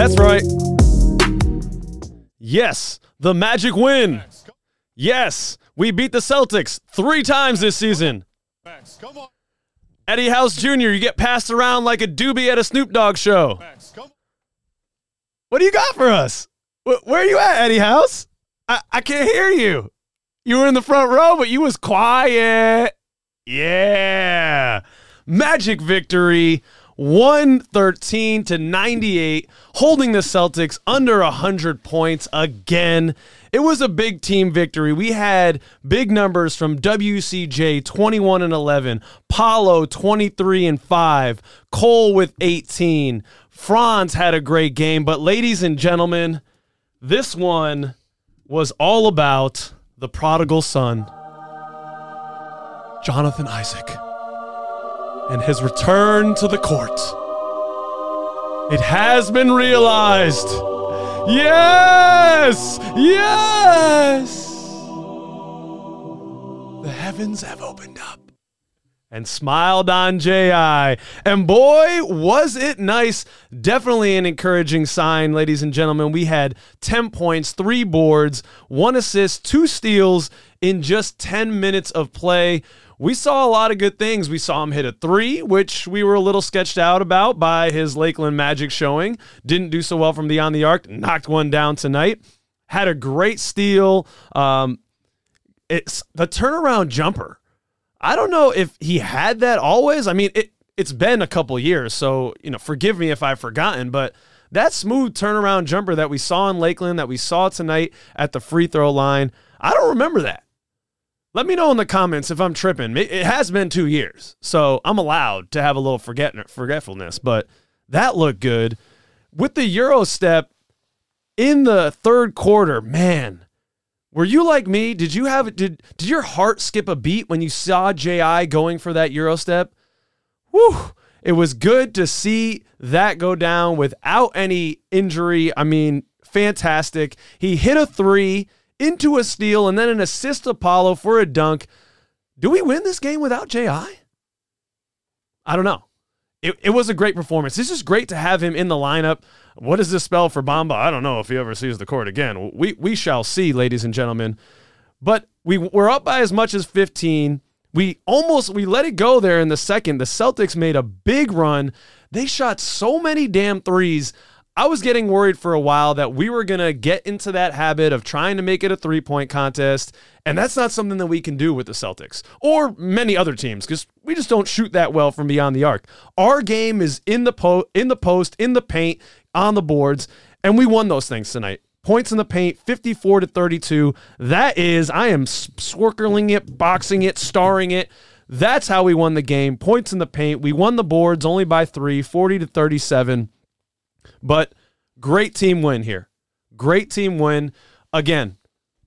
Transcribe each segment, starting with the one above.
That's right. Yes, the Magic win. Yes, we beat the Celtics three times this season. Eddie House Jr., you get passed around like a doobie at a Snoop Dogg show. What do you got for us? Where are you at, Eddie House? I, I can't hear you. You were in the front row, but you was quiet. Yeah. Magic victory. 113 to 98, holding the Celtics under 100 points again. It was a big team victory. We had big numbers from WCJ 21 and 11, Paolo 23 and 5, Cole with 18. Franz had a great game, but ladies and gentlemen, this one was all about the prodigal son, Jonathan Isaac and his return to the court. It has been realized. Yes! Yes! The heavens have opened up and smiled on J.I. And boy, was it nice. Definitely an encouraging sign, ladies and gentlemen. We had 10 points, three boards, one assist, two steals in just 10 minutes of play. We saw a lot of good things. We saw him hit a three, which we were a little sketched out about by his Lakeland Magic showing. Didn't do so well from beyond the arc. Knocked one down tonight. Had a great steal. Um, it's the turnaround jumper. I don't know if he had that always. I mean, it it's been a couple years, so you know, forgive me if I've forgotten, but that smooth turnaround jumper that we saw in Lakeland, that we saw tonight at the free throw line, I don't remember that. Let me know in the comments if I'm tripping. It has been two years, so I'm allowed to have a little forget forgetfulness, but that looked good. With the Euro step in the third quarter, man, were you like me? Did you have did did your heart skip a beat when you saw JI going for that Euro step? Whew. It was good to see that go down without any injury. I mean, fantastic. He hit a three into a steal and then an assist Apollo for a dunk. Do we win this game without JI? I don't know. It, it was a great performance. This is great to have him in the lineup. What does this spell for Bamba? I don't know if he ever sees the court again. We we shall see, ladies and gentlemen. But we were up by as much as 15. We almost we let it go there in the second. The Celtics made a big run. They shot so many damn threes. I was getting worried for a while that we were going to get into that habit of trying to make it a three point contest. And that's not something that we can do with the Celtics or many other teams because we just don't shoot that well from beyond the arc. Our game is in the, po- in the post, in the paint, on the boards, and we won those things tonight. Points in the paint, 54 to 32. That is, I am swirling it, boxing it, starring it. That's how we won the game. Points in the paint. We won the boards only by three, 40 to 37. But great team win here. Great team win. Again,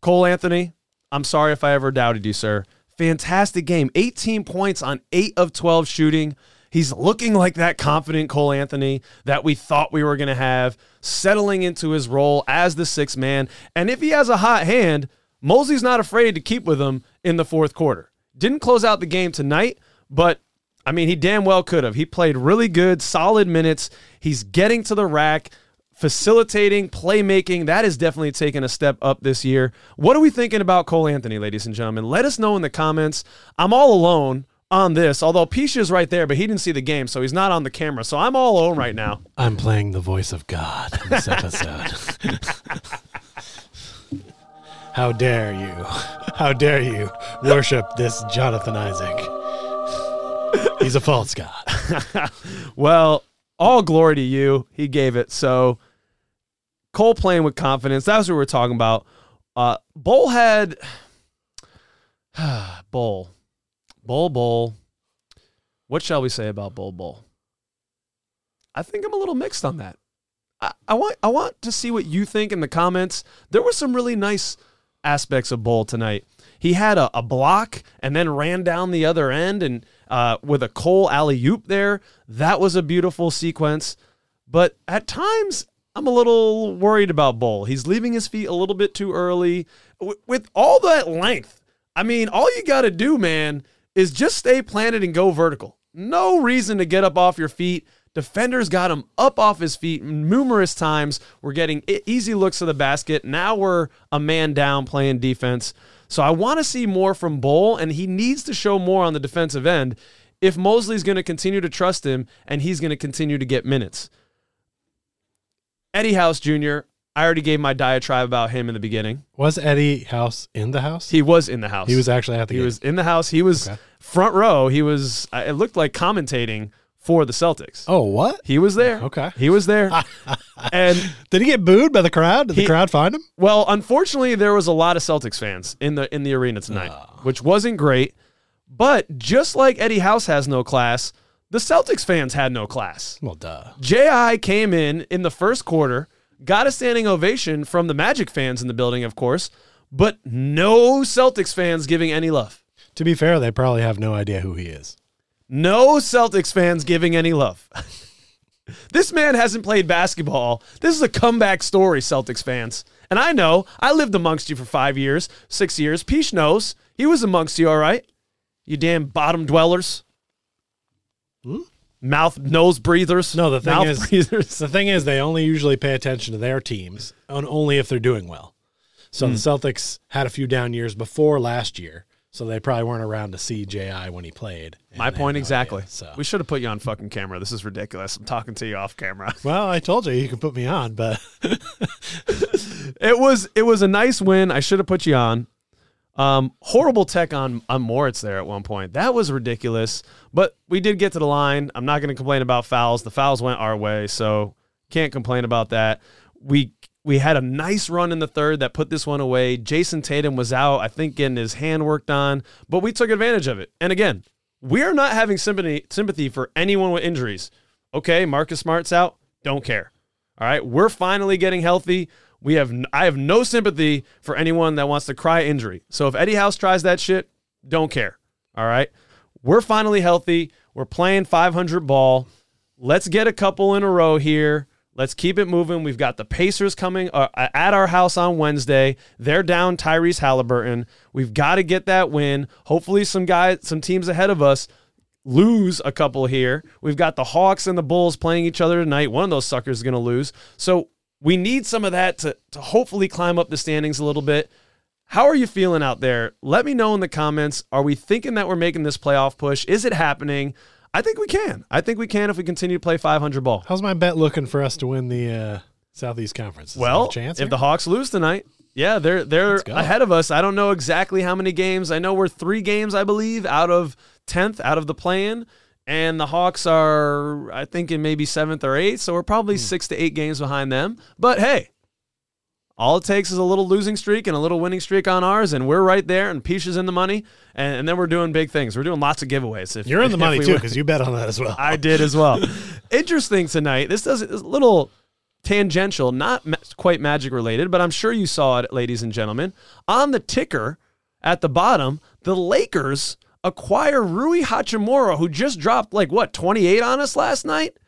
Cole Anthony, I'm sorry if I ever doubted you, sir. Fantastic game. 18 points on 8 of 12 shooting. He's looking like that confident Cole Anthony that we thought we were going to have, settling into his role as the sixth man. And if he has a hot hand, Mosley's not afraid to keep with him in the fourth quarter. Didn't close out the game tonight, but I mean, he damn well could have. He played really good, solid minutes. He's getting to the rack, facilitating, playmaking. That has definitely taken a step up this year. What are we thinking about Cole Anthony, ladies and gentlemen? Let us know in the comments. I'm all alone on this, although Pisha is right there, but he didn't see the game, so he's not on the camera. So I'm all alone right now. I'm playing the voice of God in this episode. How dare you? How dare you worship this Jonathan Isaac? He's a false god. well, all glory to you. He gave it. So Cole playing with confidence. That's what we're talking about. Uh, Bol had Bol, Bol, Bol. What shall we say about Bol, Bol? I think I'm a little mixed on that. I, I want I want to see what you think in the comments. There were some really nice aspects of Bol tonight. He had a, a block and then ran down the other end and uh, with a Cole alley oop there. That was a beautiful sequence. But at times, I'm a little worried about Bol. He's leaving his feet a little bit too early. W- with all that length, I mean, all you got to do, man, is just stay planted and go vertical. No reason to get up off your feet Defenders got him up off his feet numerous times. We're getting easy looks to the basket. Now we're a man down playing defense. So I want to see more from Bol, and he needs to show more on the defensive end if Mosley's going to continue to trust him and he's going to continue to get minutes. Eddie House Jr., I already gave my diatribe about him in the beginning. Was Eddie House in the house? He was in the house. He was actually at the He game. was in the house. He was Okay. front row. He was. uh, It looked like commentating for the Celtics. oh, what? He was there. Okay. He was there. and Did he get booed by the crowd? Did He- the crowd find him? well, unfortunately, there was a lot of Celtics fans in the in the arena tonight, oh. which wasn't great. But just like Eddie House has no class, the Celtics fans had no class. Well, duh. Ji came in in the first quarter, got a standing ovation from the Magic fans in the building, of course, but no Celtics fans giving any love. To be fair, they probably have no idea who he is. No Celtics fans giving any love. this man hasn't played basketball. This is a comeback story, Celtics fans. And I know, I lived amongst you for five years, six years. Peach knows. He was amongst you, all right? You damn bottom dwellers. Mouth, nose breathers. No, the thing is- breathers. The thing is, they only usually pay attention to their teams, and only if they're doing well. So Hmm. the Celtics had a few down years before last year, so they probably weren't around to see Ji when he played. My point exactly. idea, so We should have put you on fucking camera. This is ridiculous. I'm talking to you off camera. well, I told you you could put me on, but It was it was a nice win. I should have put you on. Um, horrible tech on on Moritz there at one point. That was ridiculous. But we did get to the line. I'm not going to complain about fouls. The fouls went our way, so can't complain about that. We we had a nice run in the third that put this one away. Jayson Tatum was out, I think, getting his hand worked on, but we took advantage of it. And again, we're not having sympathy sympathy for anyone with injuries. Okay, Marcus Smart's out. Don't care. All right, we're finally getting healthy. We have I have no sympathy for anyone that wants to cry injury. So if Eddie House tries that shit, don't care. All right, we're finally healthy. We're playing 500 ball. Let's get a couple in a row here. Let's keep it moving. We've got the Pacers coming uh, at our house on Wednesday. They're down Tyrese Halliburton. We've got to get that win. Hopefully, some guys, some teams ahead of us lose a couple here. We've got the Hawks and the Bulls playing each other tonight. One of those suckers is going to lose. So we need some of that to, to hopefully climb up the standings a little bit. How are you feeling out there? Let me know in the comments. Are we thinking that we're making this playoff push? Is it happening? I think we can. I think we can if we continue to play 500 ball. how's my bet looking for us to win the uh, Southeast Conference? Is Well, chance if the Hawks lose tonight, yeah, they're they're ahead of us. I don't know exactly how many games. I know we're three games, I believe, out of tenth, out of the plan, and the Hawks are, I think, in maybe seventh or eighth. So we're Hmm. probably six to eight games behind them. But hey, all it takes is a little losing streak and a little winning streak on ours, and we're right there. And Peach is in the money, and, and then we're doing big things. We're doing lots of giveaways. If, You're in the money too because you bet on that as well. I did as well. Interesting tonight. This does is a little tangential, not ma- quite magic related, but I'm sure you saw it, ladies and gentlemen. On the ticker at the bottom, the Lakers acquire Rui Hachimura, who just dropped like what 28 on us last night,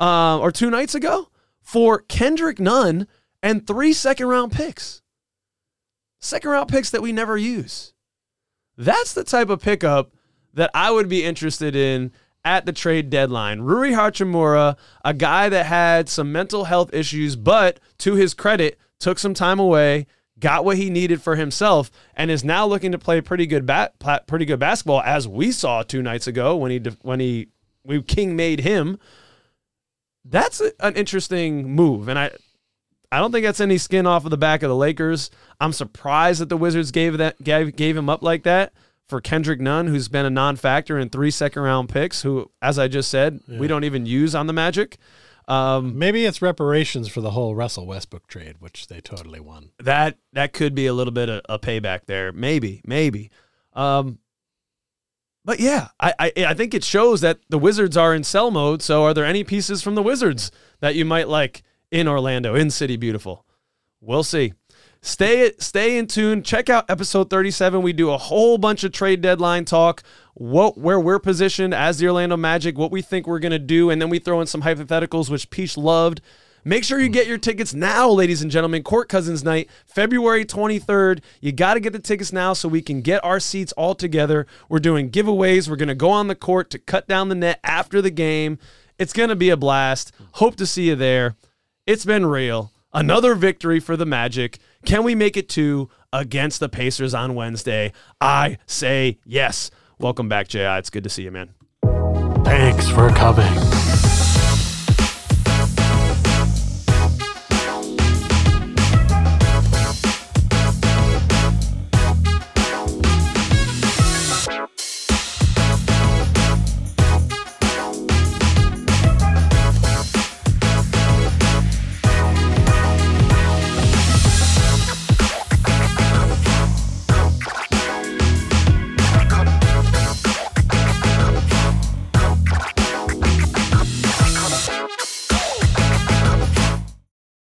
uh, or two nights ago, for Kendrick Nunn and three second round picks. Second round picks that we never use. That's the type of pickup that I would be interested in at the trade deadline. Rui Hachimura, a guy that had some mental health issues, but to his credit, took some time away, got what he needed for himself, and is now looking to play pretty good bat, pretty good basketball, as we saw two nights ago when he when he we king made him. That's an interesting move, and I I don't think that's any skin off of the back of the Lakers. I'm surprised that the Wizards gave that gave, gave him up like that for Kendrick Nunn, who's been a non-factor in three second-round picks, who, as I just said, we don't even use on the Magic. Um, Maybe it's reparations for the whole Russell Westbrook trade, which they totally won. that that could be a little bit of a payback there, maybe, maybe. Um, but yeah, I, I I think it shows that the Wizards are in sell mode. So, are there any pieces from the Wizards that you might like in Orlando, in City Beautiful? We'll see. Stay stay in tune. Check out episode 37. We do a whole bunch of trade deadline talk, what where we're positioned as the Orlando Magic, what we think we're gonna do, and then we throw in some hypotheticals, which Peach loved. Make sure you get your tickets now, ladies and gentlemen. Court Cousins Night, February 23rd. You got to get the tickets now so we can get our seats all together. We're doing giveaways. We're going to go on the court to cut down the net after the game. It's going to be a blast. Hope to see you there. It's been real. Another victory for the Magic. Can we make it two against the Pacers on Wednesday? I say yes. Welcome back, J.I. It's good to see you, man. Thanks for coming.